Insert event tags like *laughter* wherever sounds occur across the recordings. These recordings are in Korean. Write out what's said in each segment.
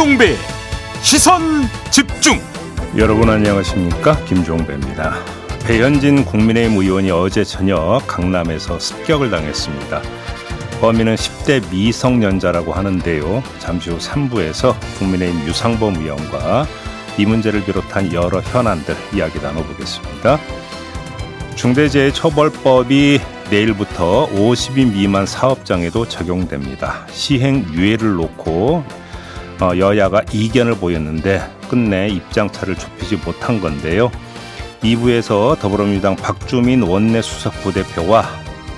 김종배 시선 집중 여러분 안녕하십니까 김종배입니다. 배현진 국민의힘 의원이 어제 저녁 강남에서 습격을 당했습니다. 범인은 10대 미성년자라고 하는데요. 잠시 후 3부에서 국민의힘 유상범 의원과 이 문제를 비롯한 여러 현안들 이야기 나눠보겠습니다. 중대재해처벌법이 내일부터 50인 미만 사업장에도 적용됩니다. 시행 유예를 놓고 어, 여야가 이견을 보였는데 끝내 입장차를 좁히지 못한 건데요. 2부에서 더불어민주당 박주민 원내 수석부대표와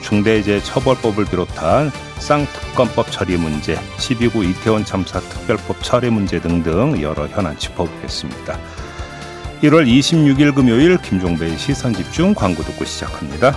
중대재해처벌법을 비롯한 쌍특검법 처리 문제, 12구 이태원 참사 특별법 처리 문제 등등 여러 현안 짚어보겠습니다. 1월 26일 금요일 김종배의 시선집중 광고 듣고 시작합니다.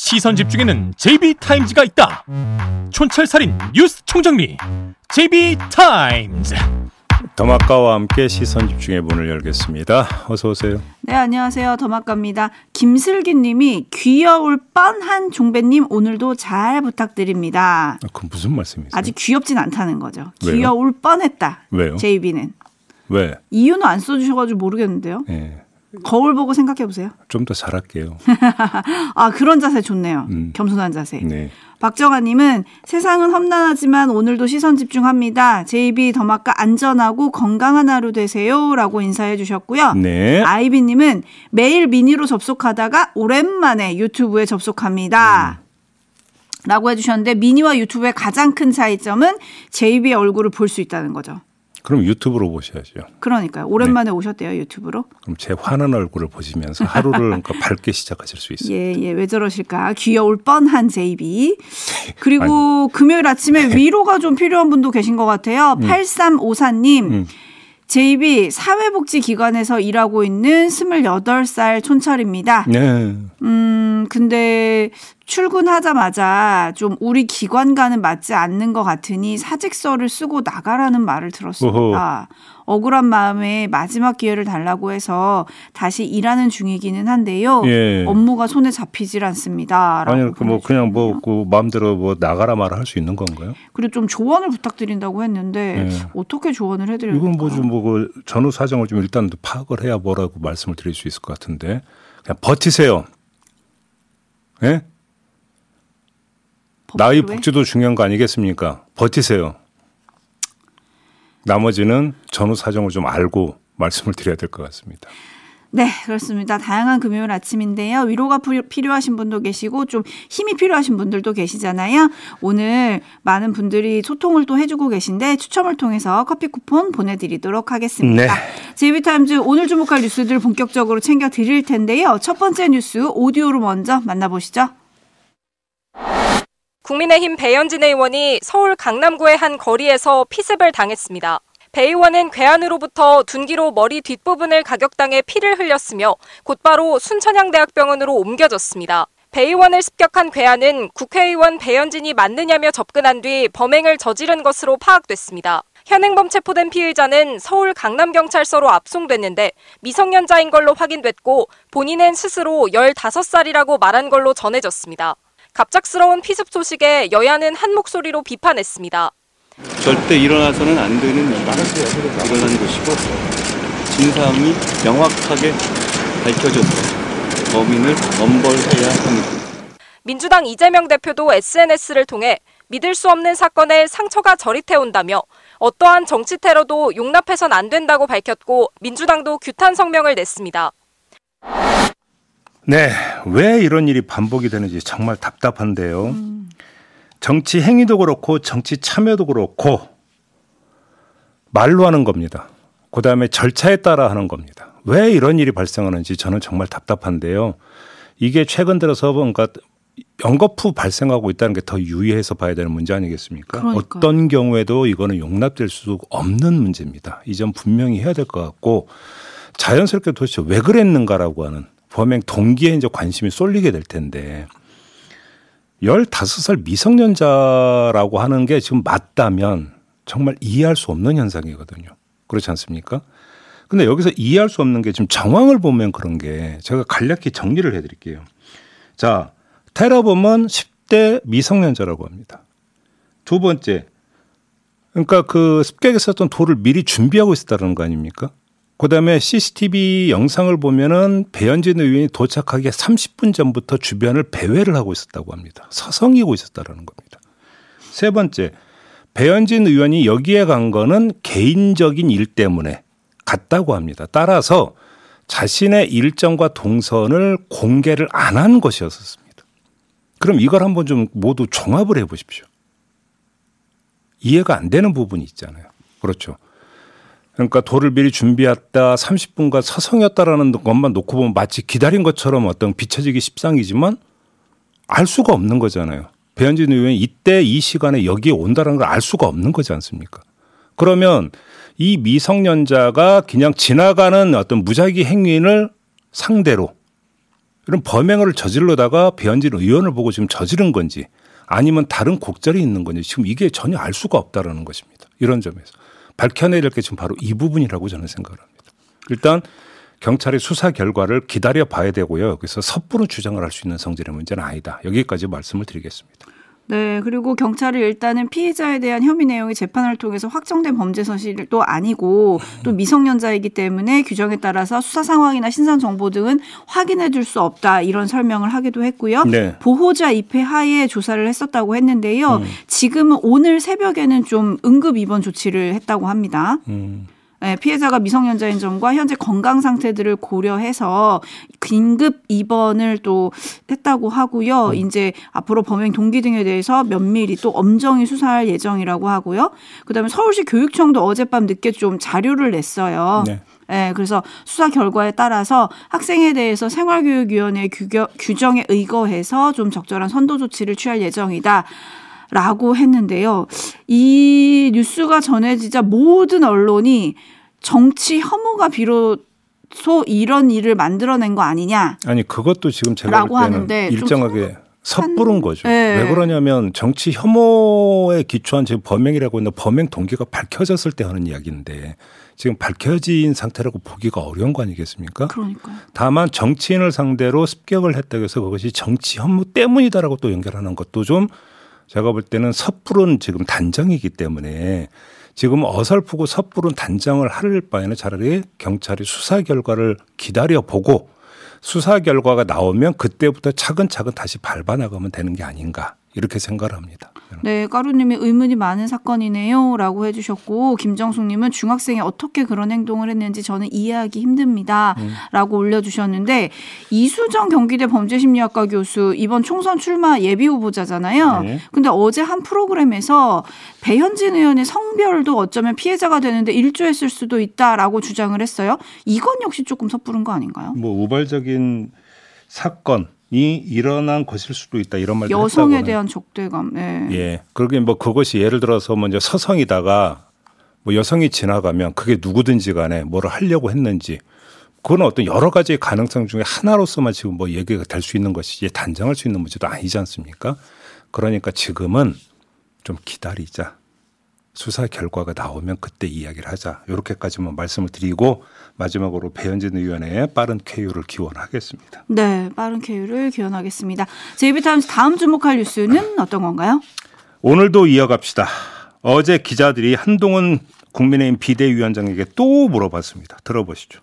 시선 집중에는 JB타임즈가 있다 촌철살인 뉴스 총정리 JB타임즈 더마카와 함께 시선 집중의 문을 열겠습니다. 어서 오세요. 네, 안녕하세요. 더마카입니다. 김슬기 님이 귀여울 뻔한 종배님 오늘도 잘 부탁드립니다. 아, 그건 무슨 말씀이세요? 아직 귀엽진 않다는 거죠. 왜요? 귀여울 뻔했다. 왜요? JB는. 왜? 이유는 안 써주셔가지고 모르겠는데요. 예. 거울 보고 생각해 보세요. 좀 더 잘할게요. *laughs* 아, 그런 자세 좋네요. 음. 겸손한 자세. 네. 박정아님은 세상은 험난하지만 오늘도 시선 집중합니다. JB 더마카 안전하고 건강한 하루 되세요라고 인사해 주셨고요. 네. 아이비님은 매일 미니로 접속하다가 오랜만에 유튜브에 접속합니다. 라고 해주셨는데 미니와 유튜브의 가장 큰 차이점은 JB의 얼굴을 볼 수 있다는 거죠. 그럼 유튜브로 보셔야죠. 그러니까요. 오랜만에 오셨대요 유튜브로. 그럼 제 환한 얼굴을 보시면서 하루를 *laughs* 그러니까 밝게 시작하실 수 있어요. 예, 예, 왜 저러실까? 귀여울 뻔한 JB. 그리고 금요일 아침에 위로가 좀 필요한 분도 계신 것 같아요. 8354님. 음. JB 사회복지기관에서 일하고 있는 28살 촌철입니다. 네. 음, 근데 출근하자마자 좀 우리 기관과는 맞지 않는 것 같으니 사직서를 쓰고 나가라는 말을 들었습니다. 억울한 마음에 마지막 기회를 달라고 해서 다시 일하는 중이기는 한데요. 예. 업무가 손에 잡히질 않습니다. 아니 그뭐 그냥 뭐. 그 마음대로 뭐 나가라 말아 할 수 있는 건가요? 그리고 좀 조언을 부탁드린다고 했는데 예. 어떻게 조언을 해드려야 이건 될까요? 뭐좀 뭐 그 전후 사정을 좀 일단 파악을 해야 뭐라고 말씀을 드릴 수 있을 것 같은데 그냥 버티세요. 예? 나이? 복지도 중요한 거 아니겠습니까? 버티세요. 나머지는 전후 사정을 좀 알고 말씀을 드려야 될 것 같습니다. 네, 그렇습니다. 다양한 금요일 아침인데요. 위로가 부- 필요하신 분도 계시고 좀 힘이 필요하신 분들도 계시잖아요. 오늘 많은 분들이 소통을 또 해주고 계신데 추첨을 통해서 커피 쿠폰 보내드리도록 하겠습니다. 네. 제이비타임즈 오늘 주목할 뉴스들 본격적으로 챙겨 드릴 텐데요. 첫 번째 뉴스 오디오로 먼저 만나보시죠. 국민의힘 배현진 의원이 서울 강남구의 한 거리에서 피습을 당했습니다. 배 의원은 괴한으로부터 둔기로 머리 뒷부분을 가격당해 피를 흘렸으며 곧바로 순천향대학병원으로 옮겨졌습니다. 배 의원을 습격한 괴한은 국회의원 배현진이 맞느냐며 접근한 뒤 범행을 저지른 것으로 파악됐습니다. 현행범 체포된 피의자는 서울 강남경찰서로 압송됐는데 미성년자인 걸로 확인됐고 본인은 스스로 15살이라고 말한 걸로 전해졌습니다. 갑작스러운 피습 소식에 여야는 한 목소리로 비판했습니다. 절대 일어나서는 안 되는 일어난 것이고 진상이 명확하게 밝혀져서 범인을 엄벌해야 합니다. 민주당 이재명 대표도 SNS를 통해 믿을 수 없는 사건에 상처가 저릿해온다며 어떠한 정치 테러도 용납해선 안 된다고 밝혔고 민주당도 규탄 성명을 냈습니다. 네, 왜 이런 일이 반복이 되는지 정말 답답한데요. 정치 행위도 그렇고 정치 참여도 그렇고 말로 하는 겁니다. 그 다음에 절차에 따라 하는 겁니다. 왜 이런 일이 발생하는지 저는 정말 답답한데요. 이게 최근 들어서 뭔가 연거푸 발생하고 있다는 게 더 유의해서 봐야 되는 문제 아니겠습니까? 그러니까요. 어떤 경우에도 이거는 용납될 수 없는 문제입니다. 이 점 분명히 해야 될 것 같고 자연스럽게 도대체 왜 그랬는가라고 하는 범행 동기에 이제 관심이 쏠리게 될 텐데 15살 미성년자라고 하는 게 지금 맞다면 정말 이해할 수 없는 현상이거든요. 그렇지 않습니까? 근데 여기서 이해할 수 없는 게 지금 정황을 보면 그런 게 제가 간략히 정리를 해 드릴게요. 자, 테러범은 10대 미성년자라고 합니다. 두 번째, 그러니까 그 습격에 썼던 돌을 미리 준비하고 있었다는 거 아닙니까? 그 다음에 CCTV 영상을 보면은 배현진 의원이 도착하기 30분 전부터 주변을 배회를 하고 있었다고 합니다. 서성이고 있었다라는 겁니다. 세 번째, 배현진 의원이 여기에 간 거는 개인적인 일 때문에 갔다고 합니다. 따라서 자신의 일정과 동선을 공개를 안 한 것이었습니다. 그럼 이걸 한번 좀 모두 종합을 해 보십시오. 이해가 안 되는 부분이 있잖아요. 그렇죠. 그러니까 돌을 미리 준비했다 30분간 서성였다라는 것만 놓고 보면 마치 기다린 것처럼 어떤 비춰지기 십상이지만 알 수가 없는 거잖아요. 배현진 의원이 이때 이 시간에 여기에 온다는 걸 알 수가 없는 거지 않습니까? 그러면 이 미성년자가 그냥 지나가는 어떤 무작위 행위를 상대로 이런 범행을 저질러다가 배현진 의원을 보고 지금 저지른 건지 아니면 다른 곡절이 있는 건지 지금 이게 전혀 알 수가 없다라는 것입니다. 이런 점에서 밝혀내야 될 게 지금 바로 이 부분이라고 저는 생각을 합니다. 일단 경찰의 수사 결과를 기다려 봐야 되고요. 그래서 섣부른 주장을 할 수 있는 성질의 문제는 아니다. 여기까지 말씀을 드리겠습니다. 네, 그리고 경찰이 일단은 피해자에 대한 혐의 내용이 재판을 통해서 확정된 범죄 사실도 아니고 또 미성년자이기 때문에 규정에 따라서 수사 상황이나 신상 정보 등은 확인해 줄 수 없다 이런 설명을 하기도 했고요. 네. 보호자 입회 하에 조사를 했었다고 했는데요. 음. 지금은 오늘 새벽에는 좀 응급 입원 조치를 했다고 합니다. 음. 네, 피해자가 미성년자인 점과 현재 건강 상태들을 고려해서 긴급 입원을 또 했다고 하고요. 이제 앞으로 범행 동기 등에 대해서 면밀히 또 엄정히 수사할 예정이라고 하고요. 그다음에 서울시 교육청도 어젯밤 늦게 좀 자료를 냈어요. 네. 네, 그래서 수사 결과에 따라서 학생에 대해서 생활교육위원회 규겨, 규정에 의거해서 좀 적절한 선도 조치를 취할 예정이다. 라고 했는데요. 이 뉴스가 전해지자 모든 언론이 정치 혐오가 비로소 이런 일을 만들어낸 거 아니냐. 아니 그것도 지금 제가 라고 볼 때는 일정하게 섣부른 거죠. 네. 왜 그러냐면 정치 혐오에 기초한 지금 범행이라고 했는데 범행 동기가 밝혀졌을 때 하는 이야기인데 지금 밝혀진 상태라고 보기가 어려운 거 아니겠습니까? 그러니까요. 다만 정치인을 상대로 습격을 했다고 해서 그것이 정치 혐오 때문이다라고 또 연결하는 것도 좀 제가 볼 때는 섣부른 지금 단정이기 때문에 지금 어설프고 섣부른 단정을 할 바에는 차라리 경찰이 수사 결과를 기다려 보고 수사 결과가 나오면 그때부터 차근차근 다시 밟아 나가면 되는 게 아닌가 이렇게 생각을 합니다. 네, 까루님이 의문이 많은 사건이네요. 라고 해주셨고, 김정숙님은 중학생이 어떻게 그런 행동을 했는지 저는 이해하기 힘듭니다. 음. 라고 올려주셨는데, 이수정 경기대 범죄심리학과 교수, 이번 총선 출마 예비 후보자잖아요. 네. 근데 어제 한 프로그램에서 배현진 의원의 성별도 어쩌면 피해자가 되는데 일조했을 수도 있다라고 주장을 했어요. 이건 역시 조금 섣부른 거 아닌가요? 뭐 우발적인 사건 이 일어난 것일 수도 있다 이런 말도 여성에 했다고는. 대한 적대감. 네. 예. 그러게 뭐 그것이 예를 들어서 먼저 서성이다가 뭐 여성이 지나가면 그게 누구든지 간에 뭐를 하려고 했는지 그건 어떤 여러 가지의 가능성 중에 하나로서만 지금 뭐 얘기가 될 수 있는 것이지 단정할 수 있는 문제도 아니지 않습니까? 그러니까 지금은 좀 기다리자. 수사 결과가 나오면 그때 이야기를 하자. 이렇게까지만 말씀을 드리고 마지막으로 배현진 의원의 빠른 쾌유를 기원하겠습니다. 네, 빠른 쾌유를 기원하겠습니다. 제이비타임스 다음 주목할 뉴스는 어떤 건가요? 오늘도 이어갑시다. 어제 기자들이 한동훈 국민의힘 비대위원장에게 또 물어봤습니다. 들어보시죠.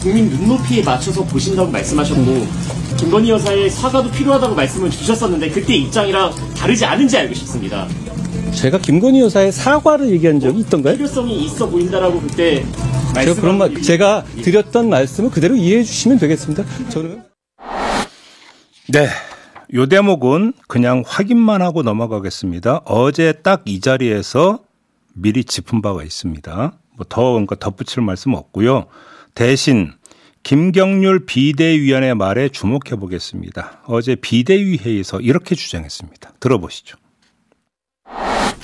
국민 눈높이에 맞춰서 보신다고 말씀하셨고 김건희 여사의 사과도 필요하다고 말씀을 주셨었는데 그때 입장이랑 다르지 않은지 알고 싶습니다. 제가 김건희 여사의 사과를 얘기한 적이 있던가요? 필요성이 있어 보인다라고 그때 제가 그런 말, 제가 드렸던 말씀을 그대로 이해해 주시면 되겠습니다. 저는 네. 요 대목은 그냥 확인만 하고 넘어가겠습니다. 어제 딱 이 자리에서 미리 짚은 바가 있습니다. 뭐 더 그러니까 덧붙일 말씀 없고요. 대신 김경률 비대위원의 말에 주목해 보겠습니다. 어제 비대위 회의에서 이렇게 주장했습니다. 들어보시죠.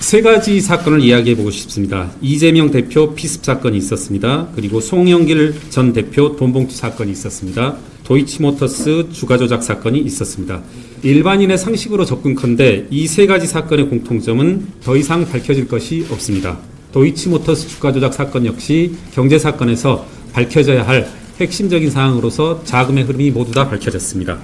세 가지 사건을 이야기해 보고 싶습니다. 이재명 대표 피습 사건이 있었습니다. 그리고 송영길 전 대표 돈봉투 사건이 있었습니다. 도이치모터스 주가 조작 사건이 있었습니다. 일반인의 상식으로 접근컨대 이 세 가지 사건의 공통점은 더 이상 밝혀질 것이 없습니다. 도이치모터스 주가 조작 사건 역시 경제 사건에서 밝혀져야 할 핵심적인 사항으로서 자금의 흐름이 모두 다 밝혀졌습니다.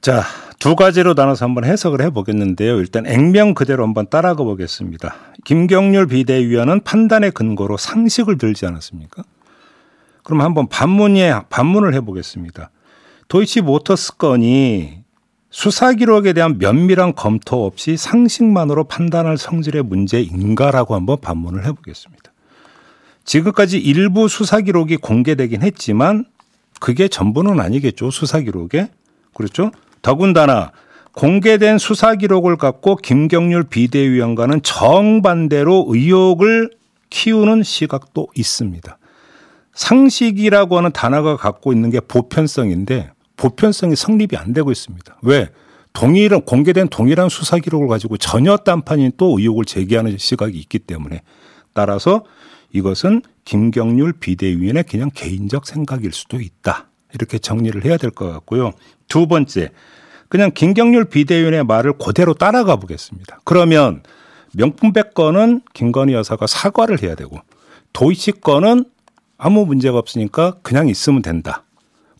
자, 두 가지로 나눠서 한번 해석을 해보겠는데요. 일단 액면 그대로 한번 따라가 보겠습니다. 김경률 비대위원은 판단의 근거로 상식을 들지 않았습니까? 그럼 한번 반문에 반문을 해보겠습니다. 도이치 모터스 건이 수사 기록에 대한 면밀한 검토 없이 상식만으로 판단할 성질의 문제인가라고 한번 반문을 해보겠습니다. 지금까지 일부 수사 기록이 공개되긴 했지만 그게 전부는 아니겠죠. 수사 기록에. 그렇죠? 더군다나 공개된 수사 기록을 갖고 김경률 비대위원과는 정반대로 의혹을 키우는 시각도 있습니다. 상식이라고 하는 단어가 갖고 있는 게 보편성인데 보편성이 성립이 안 되고 있습니다. 왜? 동일한 공개된 동일한 수사 기록을 가지고 전혀 딴판인 또 의혹을 제기하는 시각이 있기 때문에 따라서 이것은 김경률 비대위원의 그냥 개인적 생각일 수도 있다. 이렇게 정리를 해야 될 것 같고요. 두 번째, 그냥 김경률 비대위원의 말을 그대로 따라가 보겠습니다. 그러면 명품백 건은 김건희 여사가 사과를 해야 되고 도이치 건은 아무 문제가 없으니까 그냥 있으면 된다.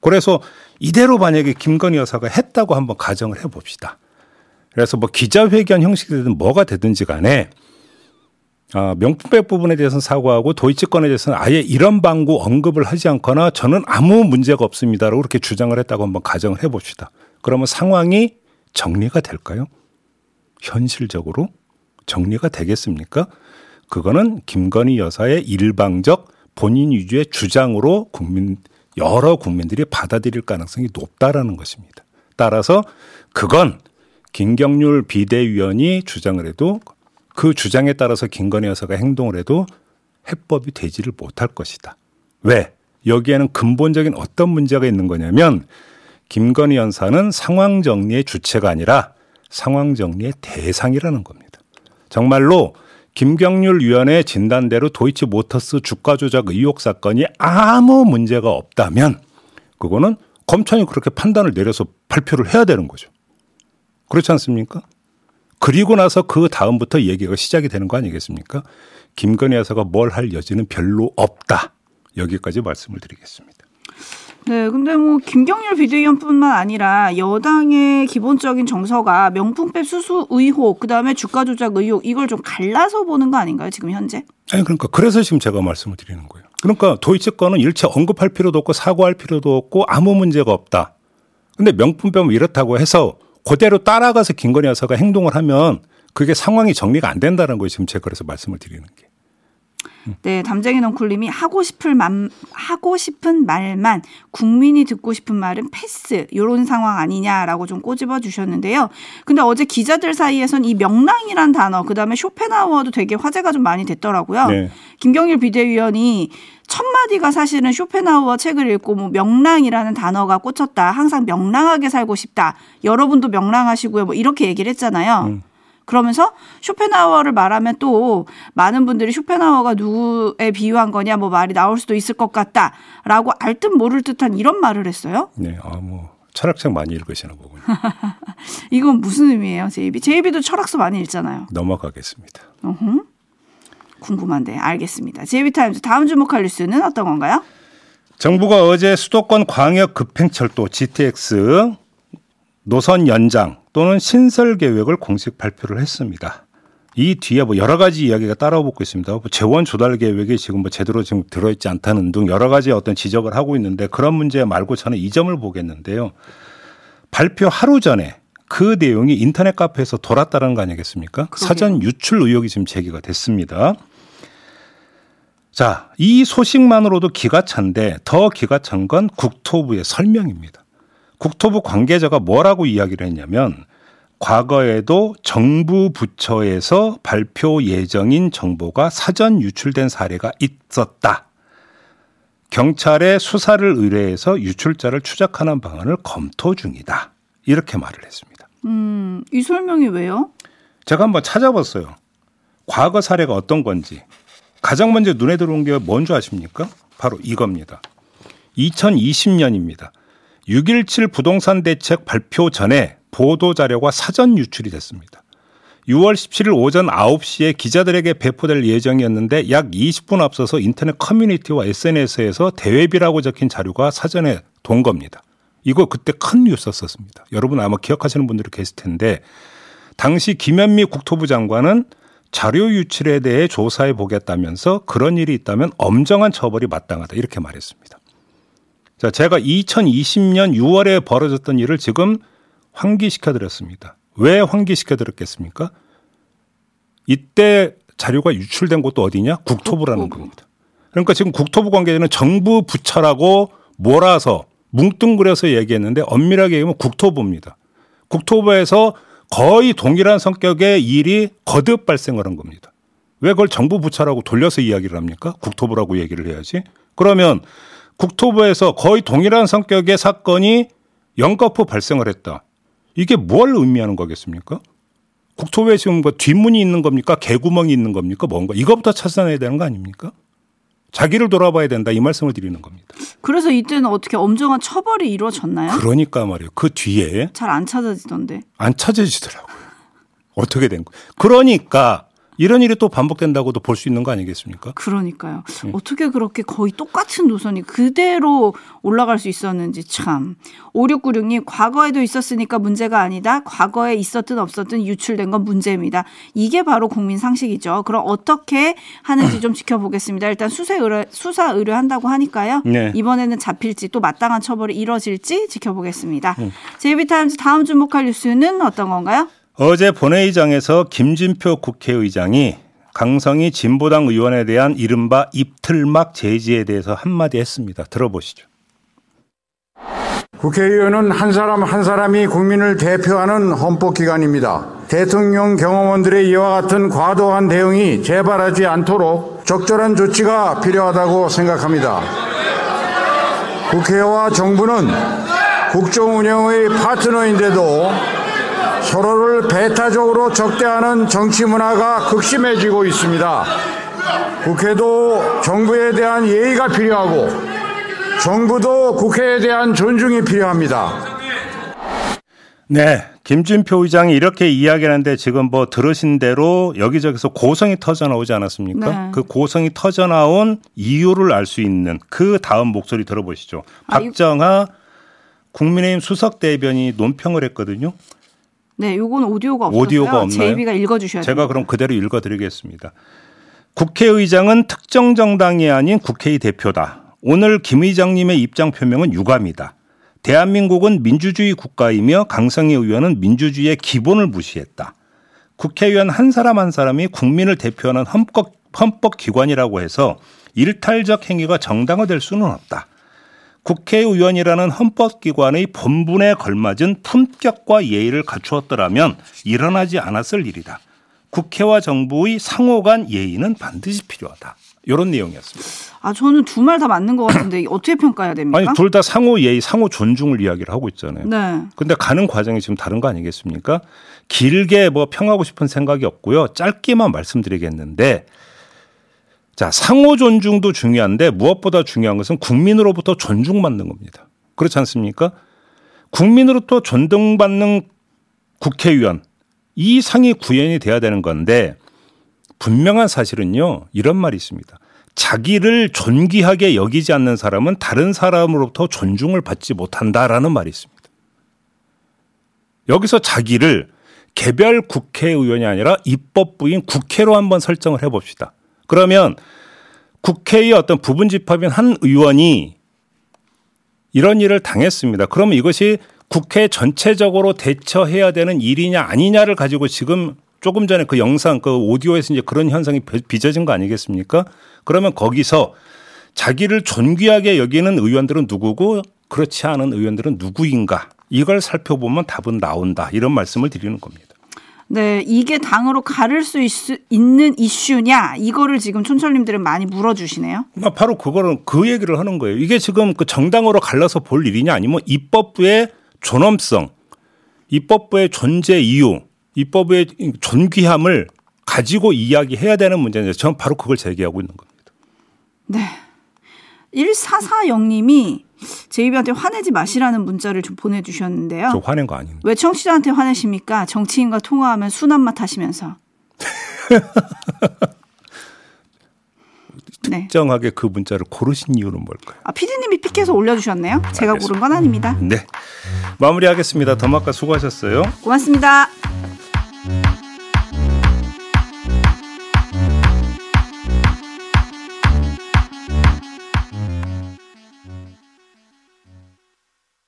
그래서 이대로 만약에 김건희 여사가 했다고 한번 가정을 해 봅시다. 그래서 뭐 기자회견 형식이든 뭐가 되든지 간에 아, 명품백 부분에 대해서는 사과하고 도이치 건에 대해서는 아예 이런 방구 언급을 하지 않거나 저는 아무 문제가 없습니다라고 그렇게 주장을 했다고 한번 가정을 해 봅시다. 그러면 상황이 정리가 될까요? 현실적으로 정리가 되겠습니까? 그거는 김건희 여사의 일방적 본인 위주의 주장으로 국민 여러 국민들이 받아들일 가능성이 높다라는 것입니다. 따라서 그건 김경률 비대위원이 주장을 해도 그 주장에 따라서 김건희 여사가 행동을 해도 해법이 되지를 못할 것이다. 왜? 여기에는 근본적인 어떤 문제가 있는 거냐면 김건희 여사는 상황 정리의 주체가 아니라 상황 정리의 대상이라는 겁니다. 정말로 김경률 위원의 진단대로 도이치 모터스 주가 조작 의혹 사건이 아무 문제가 없다면 그거는 검찰이 그렇게 판단을 내려서 발표를 해야 되는 거죠. 그렇지 않습니까? 그리고 나서 그 다음부터 얘기가 시작이 되는 거 아니겠습니까? 김건희 여사가 뭘 할 여지는 별로 없다. 여기까지 말씀을 드리겠습니다. 네, 근데 뭐 김경률 비대위원뿐만 아니라 여당의 기본적인 정서가 명품백 수수 의혹, 그다음에 주가 조작 의혹 이걸 좀 갈라서 보는 거 아닌가요, 지금 현재? 아니 그러니까 그래서 지금 제가 말씀을 드리는 거예요. 그러니까 도이치 건은 일체 언급할 필요도 없고 사과할 필요도 없고 아무 문제가 없다. 근데 명품백은 이렇다고 해서 그대로 따라가서 김건희 여사가 행동을 하면 그게 상황이 정리가 안 된다는 거예요. 지금 제가 그래서 말씀을 드리는 게. 네, 담쟁이 넝쿨님이 하고 싶을 맘, 하고 싶은 말만 국민이 듣고 싶은 말은 패스 요런 상황 아니냐라고 좀 꼬집어 주셨는데요. 근데 어제 기자들 사이에선 이 명랑이란 단어 그다음에 쇼펜하우어도 되게 화제가 좀 많이 됐더라고요. 네. 김경일 비대위원이 첫 마디가 사실은 쇼펜하우어 책을 읽고 뭐 명랑이라는 단어가 꽂혔다. 항상 명랑하게 살고 싶다. 여러분도 명랑하시고요. 뭐 이렇게 얘기를 했잖아요. 음. 그러면서 쇼펜하워를 말하면 또 많은 분들이 쇼펜하워가 누구에 비유한 거냐 뭐 말이 나올 수도 있을 것 같다라고 알 듯 모를 듯한 이런 말을 했어요. 네, 아 뭐 철학책 많이 읽으시나 보군요. *laughs* 이건 무슨 의미예요, 제이비? 제이비도 철학서 많이 읽잖아요. 넘어가겠습니다. 어흠. 궁금한데 알겠습니다. JB TIMES 다음 주목할 뉴스는 어떤 건가요? 정부가 어제 수도권 광역 급행철도 GTX 노선 연장 또는 신설 계획을 공식 발표를 했습니다. 이 뒤에 뭐 여러 가지 이야기가 따라오고 있습니다. 뭐 재원 조달 계획이 지금 뭐 제대로 지금 들어있지 않다는 등 여러 가지 어떤 지적을 하고 있는데 그런 문제 말고 저는 이 점을 보겠는데요. 발표 하루 전에 그 내용이 인터넷 카페에서 돌았다는 거 아니겠습니까? 그러게요. 사전 유출 의혹이 지금 제기가 됐습니다. 자, 이 소식만으로도 기가 찬데 더 기가 찬 건 국토부의 설명입니다. 국토부 관계자가 뭐라고 이야기를 했냐면 과거에도 정부 부처에서 발표 예정인 정보가 사전 유출된 사례가 있었다. 경찰에 수사를 의뢰해서 유출자를 추적하는 방안을 검토 중이다. 이렇게 말을 했습니다. 음, 이 설명이 왜요? 제가 한번 찾아봤어요. 과거 사례가 어떤 건지. 가장 먼저 눈에 들어온 게 뭔지 아십니까? 바로 이겁니다. 2020년입니다. 6.17 부동산 대책 발표 전에 보도 자료가 사전 유출이 됐습니다. 6월 17일 오전 9시에 기자들에게 배포될 예정이었는데 약 20분 앞서서 인터넷 커뮤니티와 SNS에서 대회비라고 적힌 자료가 사전에 돈 겁니다. 이거 그때 큰 뉴스였었습니다. 여러분 아마 기억하시는 분들이 계실 텐데 당시 김현미 국토부 장관은 자료 유출에 대해 조사해 보겠다면서 그런 일이 있다면 엄정한 처벌이 마땅하다 이렇게 말했습니다. 자, 제가 2020년 6월에 벌어졌던 일을 지금 환기시켜 드렸습니다. 왜 환기시켜 드렸겠습니까? 이때 자료가 유출된 곳도 어디냐? 국토부라는 겁니다. 그러니까 지금 국토부 관계자는 정부 부처라고 몰아서 뭉뚱그려서 얘기했는데 엄밀하게 얘기하면 국토부입니다. 국토부에서 거의 동일한 성격의 일이 거듭 발생을 한 겁니다. 왜 그걸 정부 부처라고 돌려서 이야기를 합니까? 국토부라고 얘기를 해야지. 그러면 국토부에서 거의 동일한 성격의 사건이 연거푸 발생을 했다. 이게 뭘 의미하는 거겠습니까? 국토부에 지금 뭐 뒷문이 있는 겁니까? 개구멍이 있는 겁니까? 뭔가 이것부터 찾아내야 되는 거 아닙니까? 자기를 돌아봐야 된다 이 말씀을 드리는 겁니다. 그래서 이때는 어떻게 엄정한 처벌이 이루어졌나요? 그러니까 말이에요. 그 뒤에 잘 안 찾아지던데. 안 찾아지더라고요. 어떻게 된 거? 그러니까 이런 일이 또 반복된다고도 볼 수 있는 거 아니겠습니까? 그러니까요. 네. 어떻게 그렇게 거의 똑같은 노선이 그대로 올라갈 수 있었는지 참. 5696님, 과거에도 있었으니까 문제가 아니다. 과거에 있었든 없었든 유출된 건 문제입니다. 이게 바로 국민 상식이죠. 그럼 어떻게 하는지 좀 지켜보겠습니다. 일단 수사 의뢰, 수사 의뢰한다고 하니까요. 네. 이번에는 잡힐지 또 마땅한 처벌이 이뤄질지 지켜보겠습니다. 네. 제이비타임즈 다음 주목할 뉴스는 어떤 건가요? 어제 본회의장에서 김진표 국회의장이 강성희 진보당 의원에 대한 이른바 입틀막 제지에 대해서 한마디 했습니다. 들어보시죠. 국회의원은 한 사람 한 사람이 국민을 대표하는 헌법기관입니다. 대통령 경험원들의 이와 같은 과도한 대응이 재발하지 않도록 적절한 조치가 필요하다고 생각합니다. 국회와 정부는 국정 운영의 파트너인데도 서로를 배타적으로 적대하는 정치 문화가 극심해지고 있습니다. 국회도 정부에 대한 예의가 필요하고 정부도 국회에 대한 존중이 필요합니다. 네. 김진표 의장이 이렇게 이야기하는데 지금 뭐 들으신 대로 여기저기서 고성이 터져 나오지 않았습니까? 네. 그 고성이 터져 나온 이유를 알 수 있는 그 다음 목소리 들어보시죠. 아, 박정하 국민의힘 수석 대변이 논평을 했거든요. 네, 요건 오디오가 없어요. 오디오가 없나요? 제이비가 읽어 주셔야 돼요. 제가 그럼 그대로 읽어 드리겠습니다. 국회의장은 특정 정당이 아닌 국회의 대표다. 오늘 김 의장님의 입장 표명은 유감이다. 대한민국은 민주주의 국가이며 강성희 의원은 민주주의의 기본을 무시했다. 국회의원 한 사람 한 사람이 국민을 대표하는 헌법, 헌법 기관이라고 해서 일탈적 행위가 정당화될 수는 없다. 국회의원이라는 헌법기관의 본분에 걸맞은 품격과 예의를 갖추었더라면 일어나지 않았을 일이다. 국회와 정부의 상호 간 예의는 반드시 필요하다. 이런 내용이었습니다. 아 저는 두 말 다 맞는 것 같은데 어떻게 평가해야 됩니까? 아니 둘 다 상호 예의, 상호 존중을 이야기를 하고 있잖아요. 네. 근데 가는 과정이 지금 다른 거 아니겠습니까? 길게 뭐 평하고 싶은 생각이 없고요. 짧게만 말씀드리겠는데 자, 상호 존중도 중요한데 무엇보다 중요한 것은 국민으로부터 존중받는 겁니다. 그렇지 않습니까? 국민으로부터 존중받는 국회의원 이 상이 구현이 돼야 되는 건데 분명한 사실은요 이런 말이 있습니다. 자기를 존귀하게 여기지 않는 사람은 다른 사람으로부터 존중을 받지 못한다라는 말이 있습니다. 여기서 자기를 개별 국회의원이 아니라 입법부인 국회로 한번 설정을 해봅시다. 그러면 국회의 어떤 부분 집합인 한 의원이 이런 일을 당했습니다. 그러면 이것이 국회 전체적으로 대처해야 되는 일이냐 아니냐를 가지고 지금 조금 전에 그 영상 그 오디오에서 이제 그런 현상이 빚어진 거 아니겠습니까? 그러면 거기서 자기를 존귀하게 여기는 의원들은 누구고 그렇지 않은 의원들은 누구인가 이걸 살펴보면 답은 나온다 이런 말씀을 드리는 겁니다. 네, 이게 당으로 가를 수 있, 있는 이슈냐 이거를 지금 촌철님들은 많이 물어주시네요. 아, 바로 그거는 그 얘기를 하는 거예요. 이게 지금 그 정당으로 갈라서 볼 일이냐 아니면 입법부의 존엄성, 입법부의 존재 이유, 입법부의 존귀함을 가지고 이야기해야 되는 문제인데 저는 바로 그걸 제기하고 있는 겁니다. 네. 1440님이 제이비한테 화내지 마시라는 문자를 좀 보내주셨는데요. 저 화낸 거 아닌데. 왜 청취자한테 화내십니까? 정치인과 통화하면 순한 맛 하시면서. *laughs* 네. 특정하게 그 문자를 고르신 이유는 뭘까요? 아, 피디님이 픽해서 올려주셨네요. 제가 알겠습니다. 고른 건 아닙니다. 네. 마무리하겠습니다. 더마카 수고하셨어요. 고맙습니다.